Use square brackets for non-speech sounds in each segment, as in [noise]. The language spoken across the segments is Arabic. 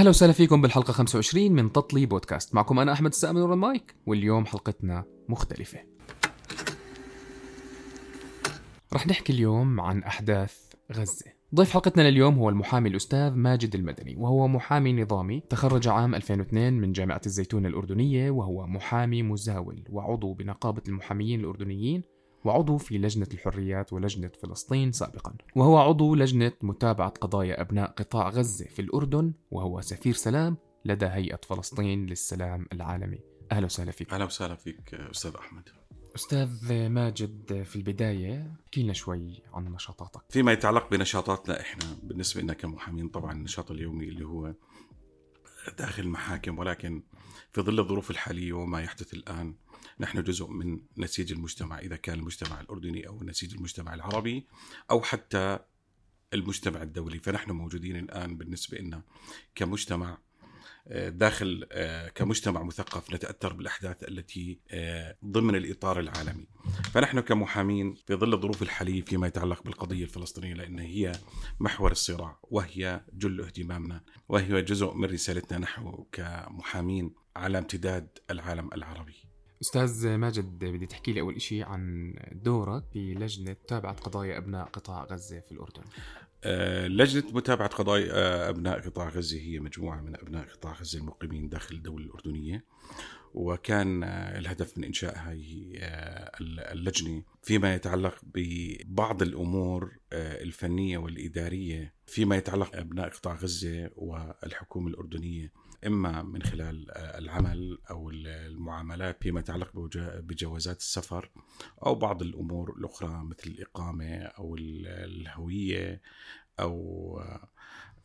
أهلا وسهلا فيكم بالحلقة 25 من تطلي بودكاست. معكم أنا أحمد السامي نور المايك واليوم حلقتنا مختلفة. رح نحكي اليوم عن أحداث غزة. ضيف حلقتنا لليوم هو المحامي الأستاذ ماجد المدني وهو محامي نظامي تخرج عام 2002 من جامعة الزيتون الأردنية وهو محامي مزاول وعضو بنقابة المحاميين الأردنيين وعضو في لجنة الحريات ولجنة فلسطين سابقا. وهو عضو لجنة متابعة قضايا أبناء قطاع غزة في الأردن وهو سفير سلام لدى هيئة فلسطين للسلام العالمي. أهلا وسهلا فيك. أهلا وسهلا فيك أستاذ أحمد. أستاذ ماجد في البداية احكي لنا شوي عن نشاطاتك. فيما يتعلق بنشاطاتنا إحنا بالنسبة لنا كمحامين طبعا النشاط اليومي اللي هو داخل المحاكم ولكن في ظل الظروف الحالية وما يحدث الآن نحن جزء من نسيج المجتمع إذا كان المجتمع الأردني أو نسيج المجتمع العربي أو حتى المجتمع الدولي فنحن موجودين الآن بالنسبة لنا كمجتمع آه، داخل آه، كمجتمع مثقف نتأثر بالأحداث التي آه، ضمن الإطار العالمي. فنحن كمحامين في ظل الظروف الحالية فيما يتعلق بالقضية الفلسطينية لأن هي محور الصراع وهي جل اهتمامنا وهي جزء من رسالتنا نحن كمحامين على امتداد العالم العربي. أستاذ ماجد بدي تحكي لي أول شيء عن دورك في لجنة متابعة قضايا أبناء قطاع غزة في الأردن. آه، لجنة متابعة قضايا آه، أبناء قطاع غزة هي مجموعة من أبناء قطاع غزة المقيمين داخل الدولة الأردنية. وكان آه، الهدف من إنشاء هذه اللجنة فيما يتعلق ببعض الأمور آه، الفنية والإدارية فيما يتعلق بأبناء قطاع غزة والحكومة الأردنية. إما من خلال آه، العمل أو المعاملات فيما يتعلق بجوازات السفر أو بعض الأمور الأخرى مثل الإقامة أو ال- الهوية أو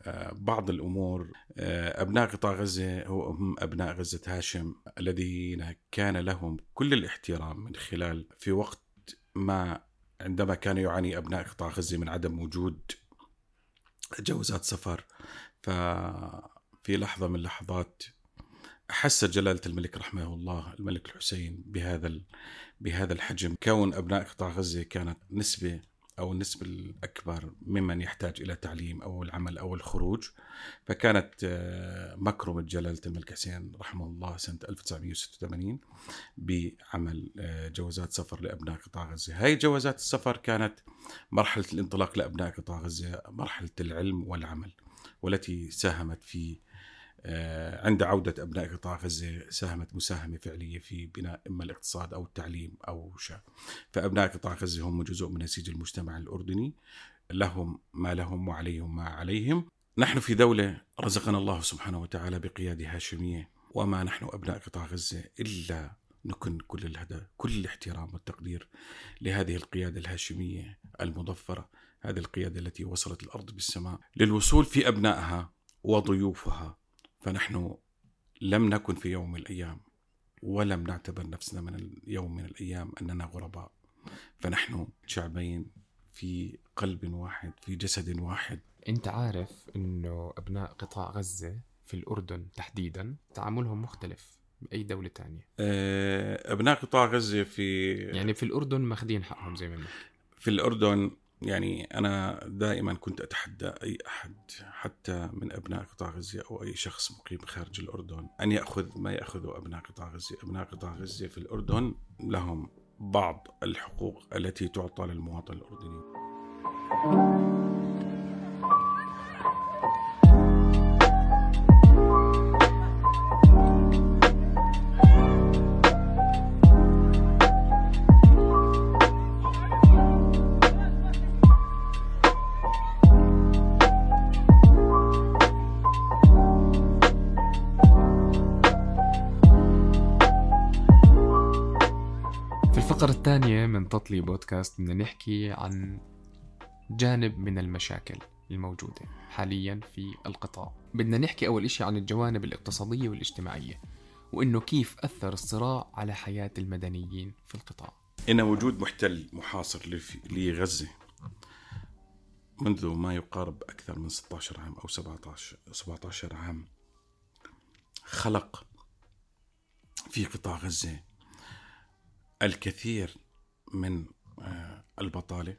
آه، بعض الأمور. آه، أبناء قطاع غزة هم أبناء غزة هاشم الذين كان لهم كل الاحترام من خلال في وقت ما عندما كان يعاني أبناء قطاع غزة من عدم وجود جوازات سفر. ففي لحظة من اللحظات حس جلالة الملك رحمه الله الملك الحسين بهذا بهذا الحجم. كون أبناء قطاع غزة كانت نسبة أو النسبة الأكبر ممن يحتاج إلى تعليم أو العمل أو الخروج فكانت آه، مكرمة جلالة الملك حسين رحمه الله سنة 1986 بعمل آه، جوازات سفر لأبناء قطاع غزة هاي جوازات السفر كانت مرحلة الانطلاق لأبناء قطاع غزة مرحلة العلم والعمل والتي ساهمت في عند عودة أبناء قطاع غزة ساهمت مساهمة فعلية في بناء إما الاقتصاد أو التعليم أو شيء. فأبناء قطاع غزة هم جزء من نسيج المجتمع الأردني لهم ما لهم وعليهم ما عليهم. نحن في دولة رزقنا الله سبحانه وتعالى بقيادة هاشمية وما نحن أبناء قطاع غزة إلا نكن كل الهدى كل الاحترام والتقدير لهذه القيادة الهاشمية المضفرة هذه القيادة التي وصلت الأرض بالسماء للوصول في أبنائها وضيوفها. فنحن لم نكن في يوم من الأيام ولم نعتبر نفسنا من اليوم من الأيام أننا غرباء. فنحن شعبين في قلب واحد في جسد واحد. أنت عارف أنه أبناء قطاع غزة في الأردن تحديدا تعاملهم مختلف بأي دولة تانية؟ آه، أبناء قطاع غزة في يعني في الأردن ماخذين حقهم زي ما. في الأردن يعني أنا دائما كنت أتحدى أي أحد حتى من أبناء قطاع غزة أو أي شخص مقيم خارج الأردن أن يأخذ ما يأخذه أبناء قطاع غزة. أبناء قطاع غزة في الأردن لهم بعض الحقوق التي تعطى للمواطن الأردني. الثانية من تطلي بودكاست بدنا نحكي عن جانب من المشاكل الموجودة حاليا في القطاع. بدنا نحكي أول إشي عن الجوانب الاقتصادية والاجتماعية وإنه كيف أثر الصراع على حياة المدنيين في القطاع. إن وجود محتل محاصر لغزة منذ ما يقارب أكثر من 16 عام أو 17 17 عام خلق في قطاع غزة الكثير من آه، البطالة.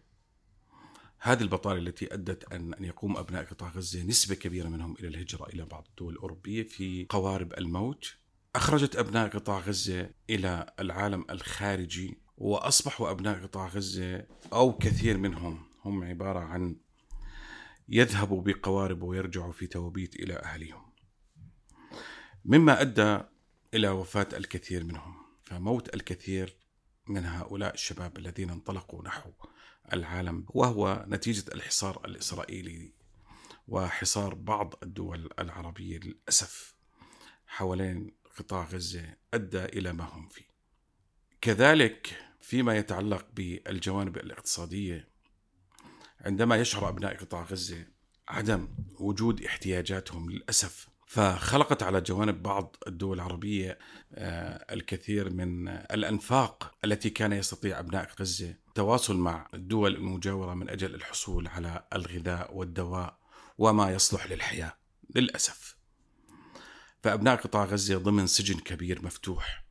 هذه البطالة التي أدت أن أن يقوم أبناء قطاع غزة نسبة كبيرة منهم إلى الهجرة إلى بعض الدول الأوروبية في قوارب الموت. أخرجت أبناء قطاع غزة إلى العالم الخارجي وأصبحوا أبناء قطاع غزة أو كثير منهم هم عبارة عن يذهبوا بقوارب ويرجعوا في توابيت إلى أهلهم مما أدى إلى وفاة الكثير منهم. فموت الكثير من هؤلاء الشباب الذين انطلقوا نحو العالم وهو نتيجة الحصار الإسرائيلي وحصار بعض الدول العربية للأسف حوالين قطاع غزة أدى إلى ما هم فيه. كذلك فيما يتعلق بالجوانب الاقتصادية عندما يشعر أبناء قطاع غزة عدم وجود احتياجاتهم للأسف فخلقت على جوانب بعض الدول العربية آه، الكثير من الأنفاق التي كان يستطيع أبناء غزة التواصل مع الدول المجاورة من أجل الحصول على الغذاء والدواء وما يصلح للحياة للأسف. فأبناء قطاع غزة ضمن سجن كبير مفتوح.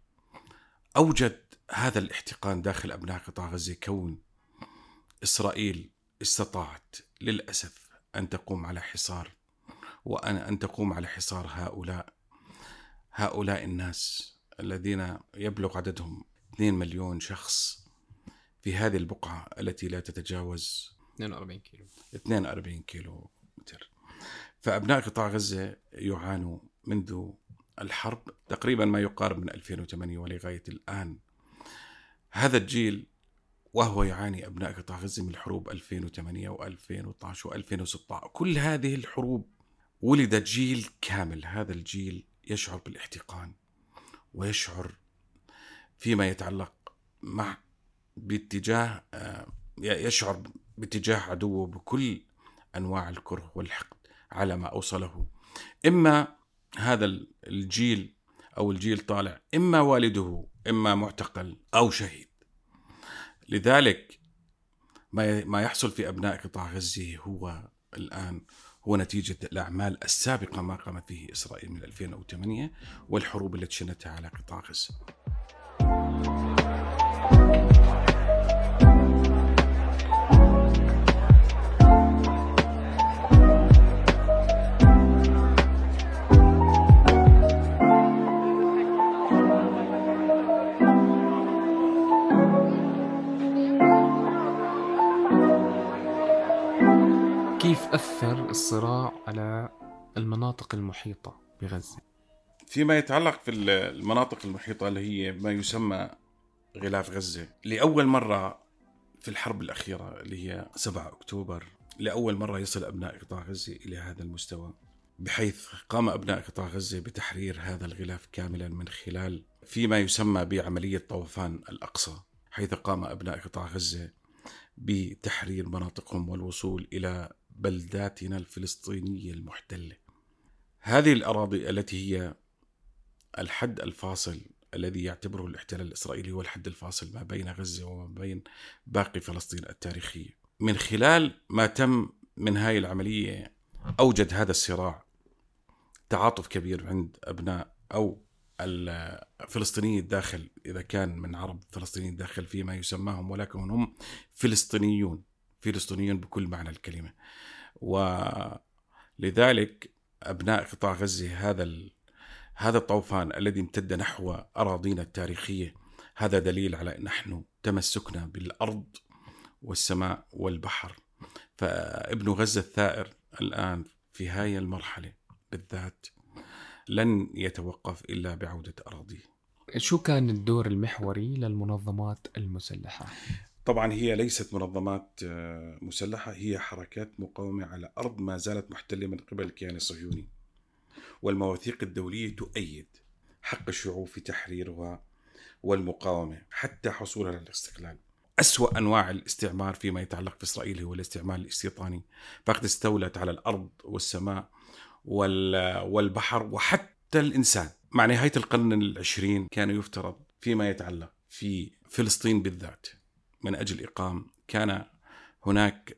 أوجد هذا الاحتقان داخل أبناء قطاع غزة كون إسرائيل استطاعت للأسف أن تقوم على حصار وأن أن تقوم على حصار هؤلاء هؤلاء الناس الذين يبلغ عددهم 2 مليون شخص في هذه البقعة التي لا تتجاوز 42 كيلو. 42 كيلو متر. فأبناء قطاع غزة يعانوا منذ الحرب تقريبا ما يقارب من 2008 ولغاية الآن. هذا الجيل وهو يعاني أبناء قطاع غزة من الحروب 2008 و2012 و2016 كل هذه الحروب ولد جيل كامل هذا الجيل يشعر بالاحتقان ويشعر فيما يتعلق مع باتجاه آه، يشعر باتجاه عدوه بكل أنواع الكره والحقد على ما أوصله. إما هذا الجيل أو الجيل طالع إما والده إما معتقل أو شهيد. لذلك ما ما يحصل في ابناء قطاع غزه هو الآن هو نتيجة الأعمال السابقة ما قامت به إسرائيل من 2008 والحروب التي شنتها على قطاع غزة. المناطق المحيطة بغزة؟ فيما يتعلق في المناطق المحيطة اللي هي ما يسمى غلاف غزة لأول مرة في الحرب الأخيرة اللي هي 7 أكتوبر لأول مرة يصل أبناء قطاع غزة إلى هذا المستوى بحيث قام أبناء قطاع غزة بتحرير هذا الغلاف كاملا من خلال فيما يسمى بعملية طوفان الأقصى حيث قام أبناء قطاع غزة بتحرير مناطقهم والوصول إلى بلداتنا الفلسطينية المحتلة. هذه الأراضي التي هي الحد الفاصل الذي يعتبره الاحتلال الإسرائيلي هو الحد الفاصل ما بين غزة وما بين باقي فلسطين التاريخية. من خلال ما تم من هاي العملية أوجد هذا الصراع تعاطف كبير عند أبناء أو الفلسطينيين الداخل إذا كان من عرب فلسطينيين الداخل فيما يسماهم ولكن هم فلسطينيون فلسطينيون بكل معنى الكلمة ولذلك أبناء قطاع غزة هذا هذا الطوفان الذي امتد نحو أراضينا التاريخية. هذا دليل على نحن تمسكنا بالأرض والسماء والبحر. فابن غزة الثائر الآن في هاي المرحلة بالذات لن يتوقف إلا بعودة أراضيه. شو كان الدور المحوري للمنظمات المسلحة؟ طبعا هي ليست منظمات آه، مسلحة هي حركات مقاومة على أرض ما زالت محتلة من قبل الكيان الصهيوني. والمواثيق الدولية تؤيد حق الشعوب في تحريرها والمقاومة حتى حصولها على الاستقلال أسوأ أنواع الاستعمار فيما يتعلق بإسرائيل هو الاستعمار الاستيطاني. فقد استولت على الأرض والسماء والبحر وحتى الإنسان. مع نهاية القرن العشرين كان يفترض فيما يتعلق في فلسطين بالذات. من أجل إقام كان هناك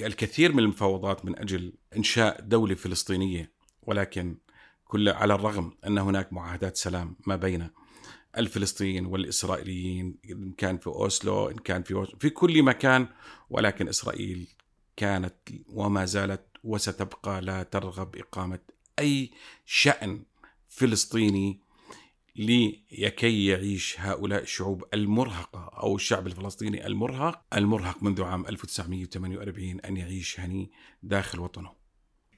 الكثير من المفاوضات من أجل إنشاء دولة فلسطينية ولكن كل على الرغم أن هناك معاهدات سلام ما بين الفلسطينيين والإسرائيليين إن كان في أوسلو إن كان في في كل مكان ولكن إسرائيل كانت وما زالت وستبقى لا ترغب إقامة أي شأن فلسطيني لكي يعيش هؤلاء الشعوب المرهقة أو الشعب الفلسطيني المرهق. المرهق منذ عام 1948 أن يعيش هني داخل وطنه.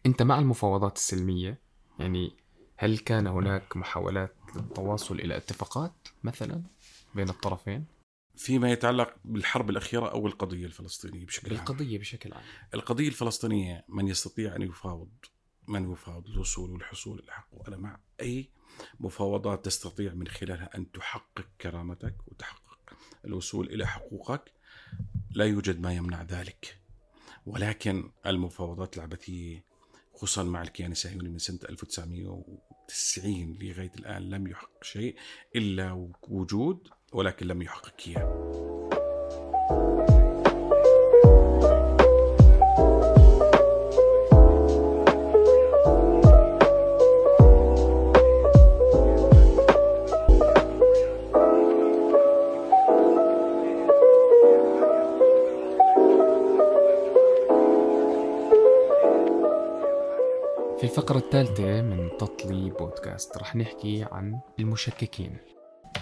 أنت مع المفاوضات السلمية؟ يعني هل كان هناك محاولات للتواصل إلى اتفاقات مثلا بين الطرفين؟ فيما يتعلق بالحرب الأخيرة أو القضية الفلسطينية بشكل عام. القضية بشكل عام. القضية الفلسطينية من يستطيع أن يفاوض من يفاوض الوصول والحصول إلى حقه. أنا مع أي مفاوضات تستطيع من خلالها أن تحقق كرامتك وتحقق الوصول إلى حقوقك لا يوجد ما يمنع ذلك. ولكن المفاوضات العبثية خصوصا مع الكيان الصهيوني من سنة 1990 لغاية الآن لم يحقق شيء إلا وجود ولكن لم يحقق إياه الثالثة من تطلي بودكاست. رح نحكي عن المشككين.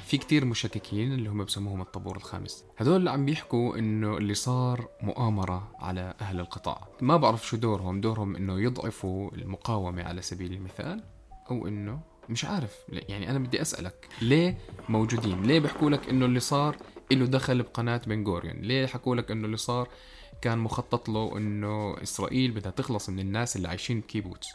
في كتير مشككين اللي هم بسموهم الطابور الخامس. هدول اللي عم بيحكوا إنه اللي صار مؤامرة على أهل القطاع. ما بعرف شو دورهم. دورهم إنه يضعفوا المقاومة على سبيل المثال أو إنه مش عارف. يعني أنا بدي أسألك ليه موجودين؟ ليه بيحكوا لك إنه اللي صار له دخل بقناة بن غوريون؟ ليه حكوا لك إنه اللي صار كان مخطط له إنه إسرائيل بدها تخلص من الناس اللي عايشين بكيبوتس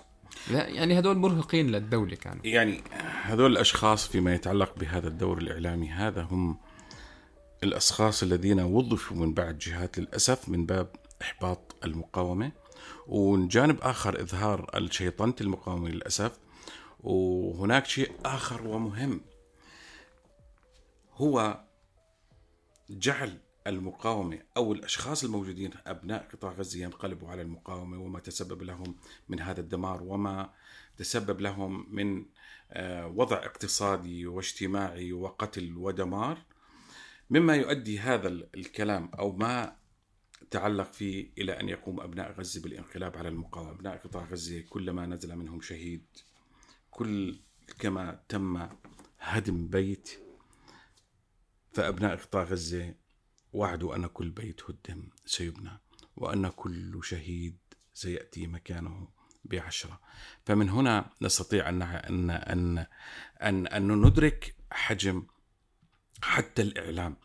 لا يعني هذول مرهقين للدولة كانوا. يعني هذول الأشخاص فيما يتعلق بهذا الدور الإعلامي هذا هم الأشخاص الذين وظفوا من بعد جهات للأسف من باب إحباط المقاومة ومن جانب آخر إظهار الشيطنة المقاومة للأسف وهناك شيء آخر ومهم. هو جعل المقاومة أو الأشخاص الموجودين أبناء قطاع غزة ينقلبوا على المقاومة وما تسبب لهم من هذا الدمار وما تسبب لهم من آه، وضع اقتصادي واجتماعي وقتل ودمار. مما يؤدي هذا الكلام أو ما تعلق فيه إلى أن يقوم أبناء غزة بالانقلاب على المقاومة. أبناء قطاع غزة كلما نزل منهم شهيد كل كما تم هدم بيت فأبناء قطاع غزة وعدوا أن كل بيت هدم سيبنى وأن كل شهيد سيأتي مكانه بعشرة. فمن هنا نستطيع أن أن أن أن, أن ندرك حجم حتى الإعلام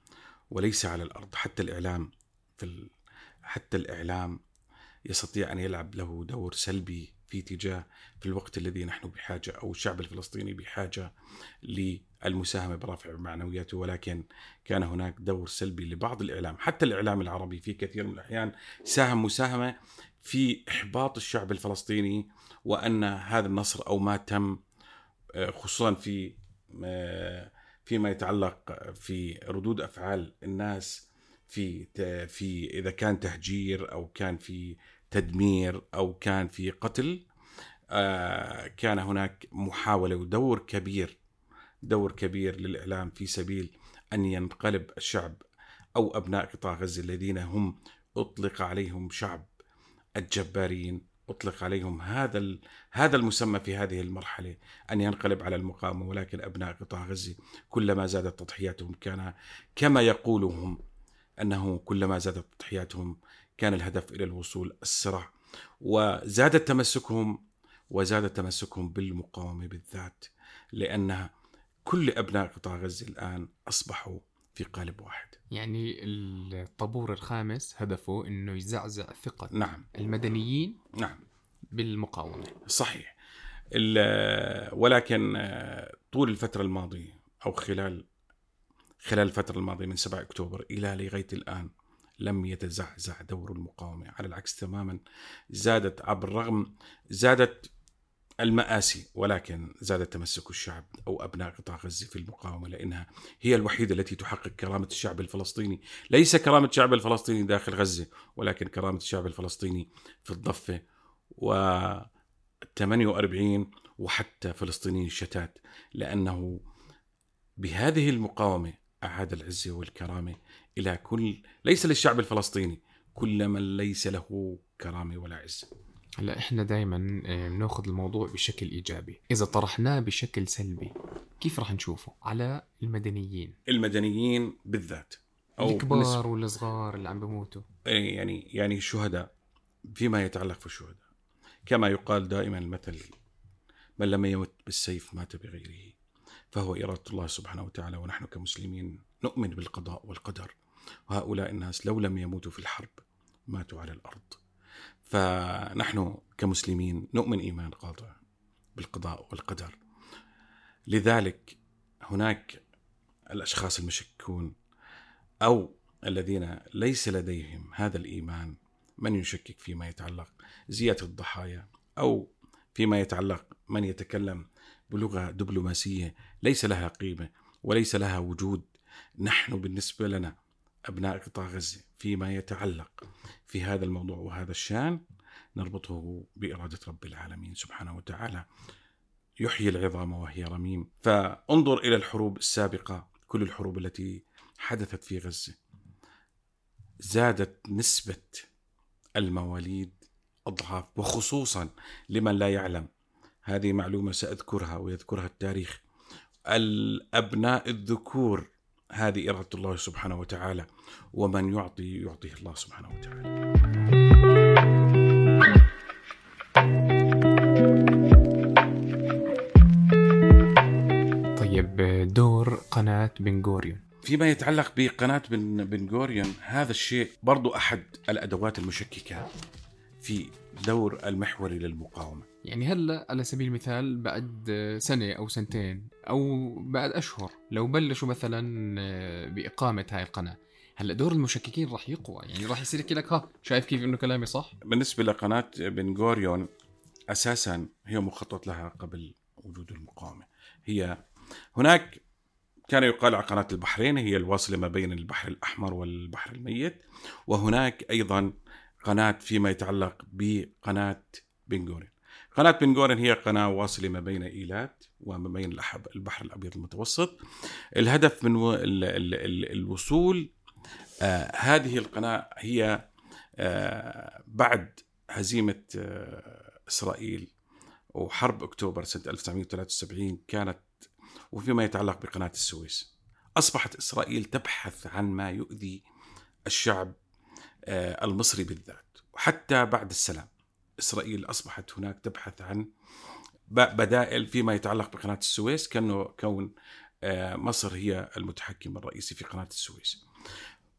وليس على الأرض. حتى الإعلام في ال... حتى الإعلام يستطيع أن يلعب له دور سلبي في اتجاه في الوقت الذي نحن بحاجة أو الشعب الفلسطيني بحاجة المساهمة برفع معنوياته ولكن كان هناك دور سلبي لبعض الإعلام. حتى الإعلام العربي في كثير من الأحيان ساهم مساهمة في إحباط الشعب الفلسطيني وأن هذا النصر أو ما تم آه، خصوصا في آه، فيما يتعلق في ردود أفعال الناس في في إذا كان تهجير أو كان في تدمير أو كان في قتل آه، كان هناك محاولة ودور كبير دور كبير للإعلام في سبيل أن ينقلب الشعب أو أبناء قطاع غزة الذين هم أطلق عليهم شعب الجبارين أطلق عليهم هذا هذا المسمى في هذه المرحلة أن ينقلب على المقاومة ولكن أبناء قطاع غزة كلما زادت تضحياتهم كان كما يقولهم أنه كلما زادت تضحياتهم كان الهدف إلى الوصول السرع. وزاد تمسكهم وزاد تمسكهم بالمقاومة بالذات لأنها كل أبناء قطاع غزة الآن أصبحوا في قالب واحد. يعني الطابور الخامس هدفه أنه يزعزع ثقة نعم. المدنيين نعم. بالمقاومة. صحيح. ولكن آه، طول الفترة الماضية أو خلال خلال الفترة الماضية من 7 أكتوبر إلى لغاية الآن لم يتزعزع دور المقاومة على العكس تماما زادت عبر الرغم زادت المآسي ولكن زاد تمسك الشعب أو أبناء قطاع غزة في المقاومة لأنها هي الوحيدة التي تحقق كرامة الشعب الفلسطيني. ليس كرامة الشعب الفلسطيني داخل غزة ولكن كرامة الشعب الفلسطيني في الضفة و 48 وحتى فلسطينيين الشتات لأنه بهذه المقاومة أعاد العزة والكرامة إلى كل ليس للشعب الفلسطيني كل من ليس له كرامة ولا عزة. هلا إحنا دائما بناخذ الموضوع بشكل إيجابي، إذا طرحناه بشكل سلبي كيف رح نشوفه؟ على المدنيين. المدنيين بالذات الكبار والصغار اللي عم بموتوا. إيه، يعني يعني الشهداء فيما يتعلق في الشهداء. كما يقال دائما المثل من لم يمت بالسيف مات بغيره. فهو إرادة الله سبحانه وتعالى ونحن كمسلمين نؤمن بالقضاء والقدر. وهؤلاء الناس لو لم يموتوا في الحرب ماتوا على الأرض. فنحن كمسلمين نؤمن إيمان قاطع بالقضاء والقدر. لذلك هناك الأشخاص المشكون أو الذين ليس لديهم هذا الإيمان من يشكك فيما يتعلق زيادة الضحايا أو فيما يتعلق من يتكلم بلغة دبلوماسية ليس لها قيمة وليس لها وجود. نحن بالنسبة لنا أبناء قطاع غزة فيما يتعلق في هذا الموضوع وهذا الشأن نربطه بإرادة رب العالمين سبحانه وتعالى. يحيي العظام وهي رميم. فانظر إلى الحروب السابقة كل الحروب التي حدثت في غزة. زادت نسبة المواليد أضعاف وخصوصا لمن لا يعلم. هذه معلومة سأذكرها ويذكرها التاريخ. الأبناء الذكور هذه إرادة الله سبحانه وتعالى ومن يعطي يعطيه الله سبحانه وتعالى. طيب دور قناة بنغوريون. فيما يتعلق بقناة بن بنغوريون هذا الشيء برضو أحد الأدوات المشككة في دور المحوري للمقاومة. يعني هلا على سبيل المثال بعد سنة أو سنتين أو بعد أشهر. لو بلشوا مثلا بإقامة هاي القناة هلأ دور المشككين راح يقوى. يعني راح يصير يحكي لك ها شايف كيف إنه كلامي صح؟ بالنسبة لقناة بنغوريون أساسا هي مخطط لها قبل وجود المقاومة. هي هناك كان يقال على قناة البحرين هي الواصلة ما بين البحر الأحمر والبحر الميت. وهناك أيضا قناة فيما يتعلق بقناة بنغوريون قناة بنغورن هي قناة واصلة ما بين إيلات وما بين البحر الأبيض المتوسط. الهدف من الوصول آه هذه القناة هي آه بعد هزيمة آه إسرائيل وحرب أكتوبر سنة 1973 كانت وفيما يتعلق بقناة السويس. أصبحت إسرائيل تبحث عن ما يؤذي الشعب المصري بالذات وحتى بعد السلام. إسرائيل أصبحت هناك تبحث عن بدائل فيما يتعلق بقناة السويس كأنه كون آه، مصر هي المتحكم الرئيسي في قناة السويس.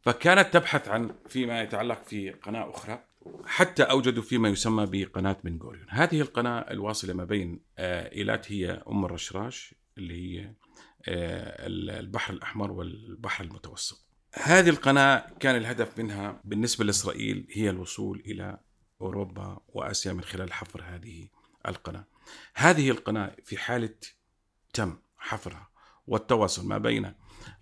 فكانت تبحث عن فيما يتعلق في قناة أخرى حتى أوجدوا فيما يسمى بقناة بن غوريون هذه القناة الواصلة ما بين آه، إيلات هي أم الرشراش اللي هي آه، البحر الأحمر والبحر المتوسط. هذه القناة كان الهدف منها بالنسبة لإسرائيل هي الوصول إلى أوروبا وآسيا من خلال حفر هذه القناة. هذه القناة في حالة تم حفرها والتواصل ما بين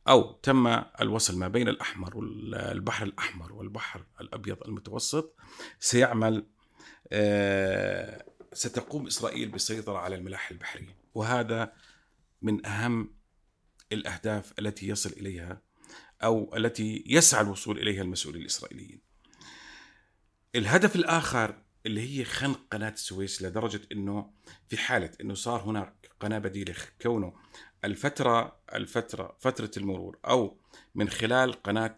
أو تم الوصل ما بين الأحمر والبحر الأحمر والبحر الأبيض المتوسط سيعمل آه، ستقوم إسرائيل بالسيطرة على الملاحة البحرية وهذا من أهم الأهداف التي يصل إليها أو التي يسعى الوصول إليها المسؤولين الإسرائيليين. الهدف الآخر اللي هي خنق قناة السويس لدرجة أنه في حالة أنه صار هناك قناة بديلة كونه الفترة الفترة فترة المرور أو من خلال قناة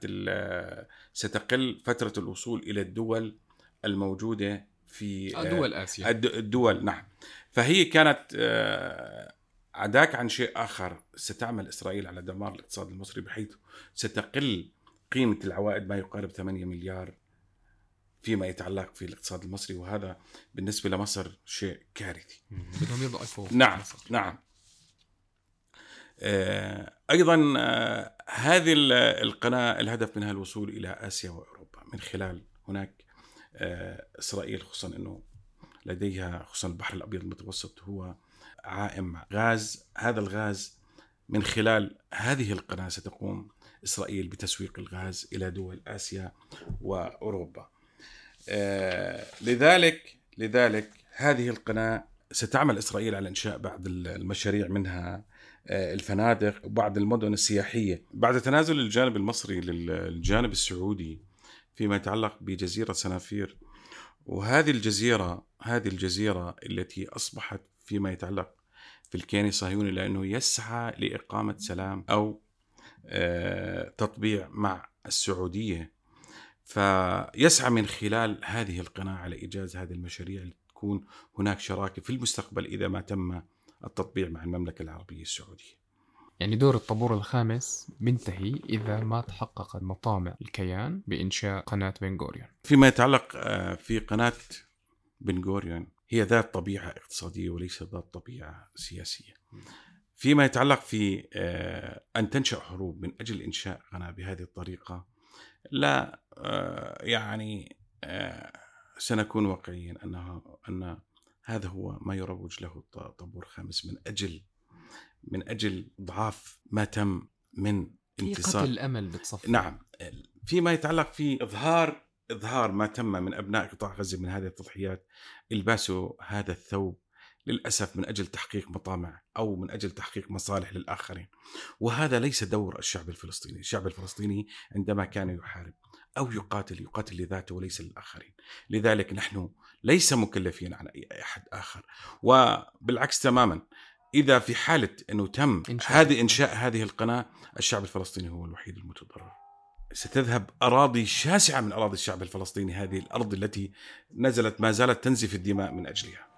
ستقل فترة الوصول إلى الدول الموجودة في آه، دول آسيا. الدول نعم. فهي كانت آه، عداك عن شيء آخر ستعمل إسرائيل على دمار الاقتصاد المصري بحيث ستقل قيمة العوائد ما يقارب 8 مليار فيما يتعلق في الاقتصاد المصري وهذا بالنسبة لمصر شيء كارثي. بدهم يضعفوا نعم مصر. نعم. آه، أيضا آه، هذه القناة الهدف منها الوصول إلى آسيا وأوروبا. من خلال هناك آه، إسرائيل خصوصا أنه لديها خصوصا البحر الأبيض المتوسط هو عائم غاز. هذا الغاز من خلال هذه القناة ستقوم إسرائيل بتسويق الغاز إلى دول آسيا وأوروبا. لذلك لذلك هذه القناة ستعمل إسرائيل على إنشاء بعض المشاريع منها آه، الفنادق وبعض المدن السياحية. بعد تنازل الجانب المصري للجانب السعودي فيما يتعلق بجزيرة سنافير وهذه الجزيرة هذه الجزيرة التي أصبحت فيما يتعلق في الكيان الصهيوني لأنه يسعى لإقامة سلام أو آه، تطبيع مع السعودية. فيسعى من خلال هذه القناة على إيجاز هذه المشاريع لتكون هناك شراكة في المستقبل إذا ما تم التطبيع مع المملكة العربية السعودية. يعني دور الطابور الخامس بينتهي إذا ما تحققت مطامع الكيان بإنشاء قناة بنغوريون فيما يتعلق آه، في قناة بنغوريون هي ذات طبيعة اقتصادية وليس ذات طبيعة سياسية. فيما يتعلق في آه، أن تنشأ حروب من أجل إنشاء قناة بهذه الطريقة لا آه، يعني سنكون واقعيين أنه أن هذا هو ما يروج له الطابور الخامس من أجل من أجل ضعاف ما تم من انتصار قتل الأمل بتصفي نعم. فيما يتعلق في إظهار إظهار ما تم من أبناء قطاع غزة من هذه التضحيات الباسوا هذا الثوب للأسف من أجل تحقيق مطامع أو من أجل تحقيق مصالح للآخرين. وهذا ليس دور الشعب الفلسطيني. الشعب الفلسطيني عندما كان يحارب أو يقاتل يقاتل لذاته وليس للآخرين. لذلك نحن ليس مكلفين عن أي أحد آخر. وبالعكس تماما إذا في حالة إنه تم إنشاء. هذه إنشاء هذه القناة الشعب الفلسطيني هو الوحيد المتضرر. ستذهب أراضي شاسعة من أراضي الشعب الفلسطيني هذه الأرض التي نزلت ما زالت تنزف الدماء من أجلها.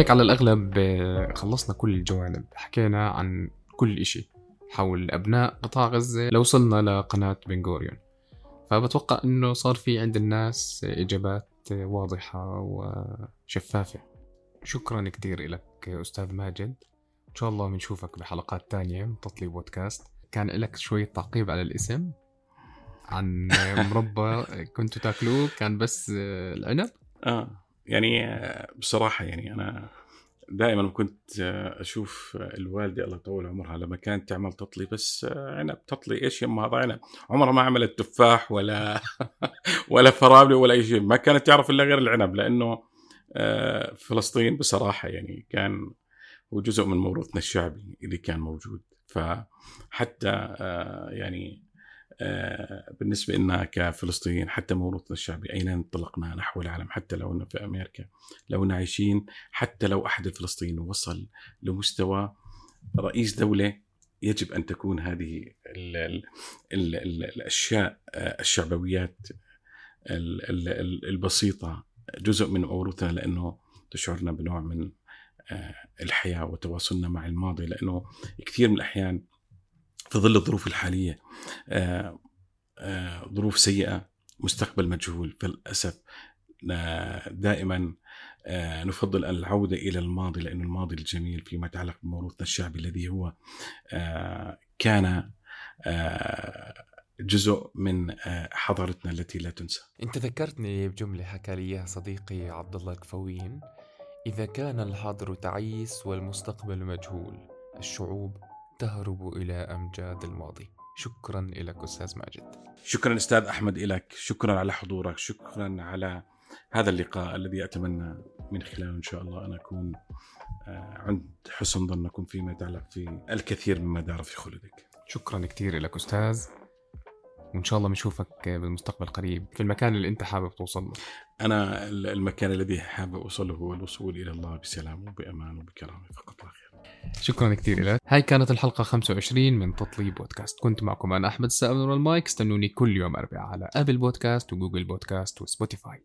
هيك على الأغلب آه، خلصنا كل الجوانب. حكينا عن كل إشي حول أبناء قطاع غزة لو وصلنا لقناة بنغوريون. فبتوقع أنه صار في عند الناس إجابات واضحة وشفافة. شكرا كتير لك أستاذ ماجد. إن شاء الله بنشوفك بحلقات تانية من تطلي بودكاست. كان لك شوية تعقيب على الاسم عن مربى كنتوا تاكلوه كان بس العنب. آه. يعني بصراحة يعني أنا دائما كنت أشوف الوالدة الله يطول عمرها لما كانت تعمل تطلي بس عنب تطلي إيش يما هذا عنب؟ عمرها ما عملت تفاح ولا [laughs] ولا فراوله ولا أي شيء ما كانت تعرف إلا غير العنب لأنه آه، فلسطين بصراحة يعني كان هو جزء من موروثنا الشعبي اللي كان موجود. فحتى آه، يعني آه، بالنسبة لنا كفلسطينيين حتى موروثنا الشعبي أين انطلقنا نحو العالم؟ حتى لو أننا في أمريكا لو أننا عايشين حتى لو أحد الفلسطينيين وصل لمستوى رئيس دولة يجب أن تكون هذه ال ال ال ال الأشياء آه، الشعبويات البسيطة جزء من موروثنا لأنه تشعرنا بنوع من آه، الحياة وتواصلنا مع الماضي لأنه كثير من الأحيان في ظل الظروف الحالية آه، آه، ظروف سيئة مستقبل مجهول. فللأسف آه، دائما نفضل العودة إلى الماضي لأن الماضي الجميل فيما يتعلق بموروثنا الشعبي الذي هو كان جزء من حضارتنا التي لا تنسى. انت ذكرتني بجملة حكى لي اياها صديقي عبد الله الكفوين. إذا كان الحاضر تعيس والمستقبل مجهول الشعوب تهرب إلى أمجاد الماضي. شكرا لك أستاذ ماجد. شكرا أستاذ أحمد لك شكرا على حضورك. شكرا على هذا اللقاء الذي أتمنى من خلاله إن شاء الله أن أكون آه، عند حسن ظنكم فيما يتعلق في الكثير مما دار في خلدك شكرا كثير لك أستاذ. وإن شاء الله بنشوفك بالمستقبل قريب في المكان اللي أنت حابب توصل له. أنا المكان الذي حابب أوصله هو الوصول إلى الله بسلام وبأمان وبكرامة. فقط لا غير شكرا كثير لك هاي كانت الحلقة 25 من تطلي بودكاست. كنت معكم أنا أحمد السائب نور المايك. استنوني كل يوم أربعاء على أبل بودكاست وجوجل بودكاست وسبوتيفاي.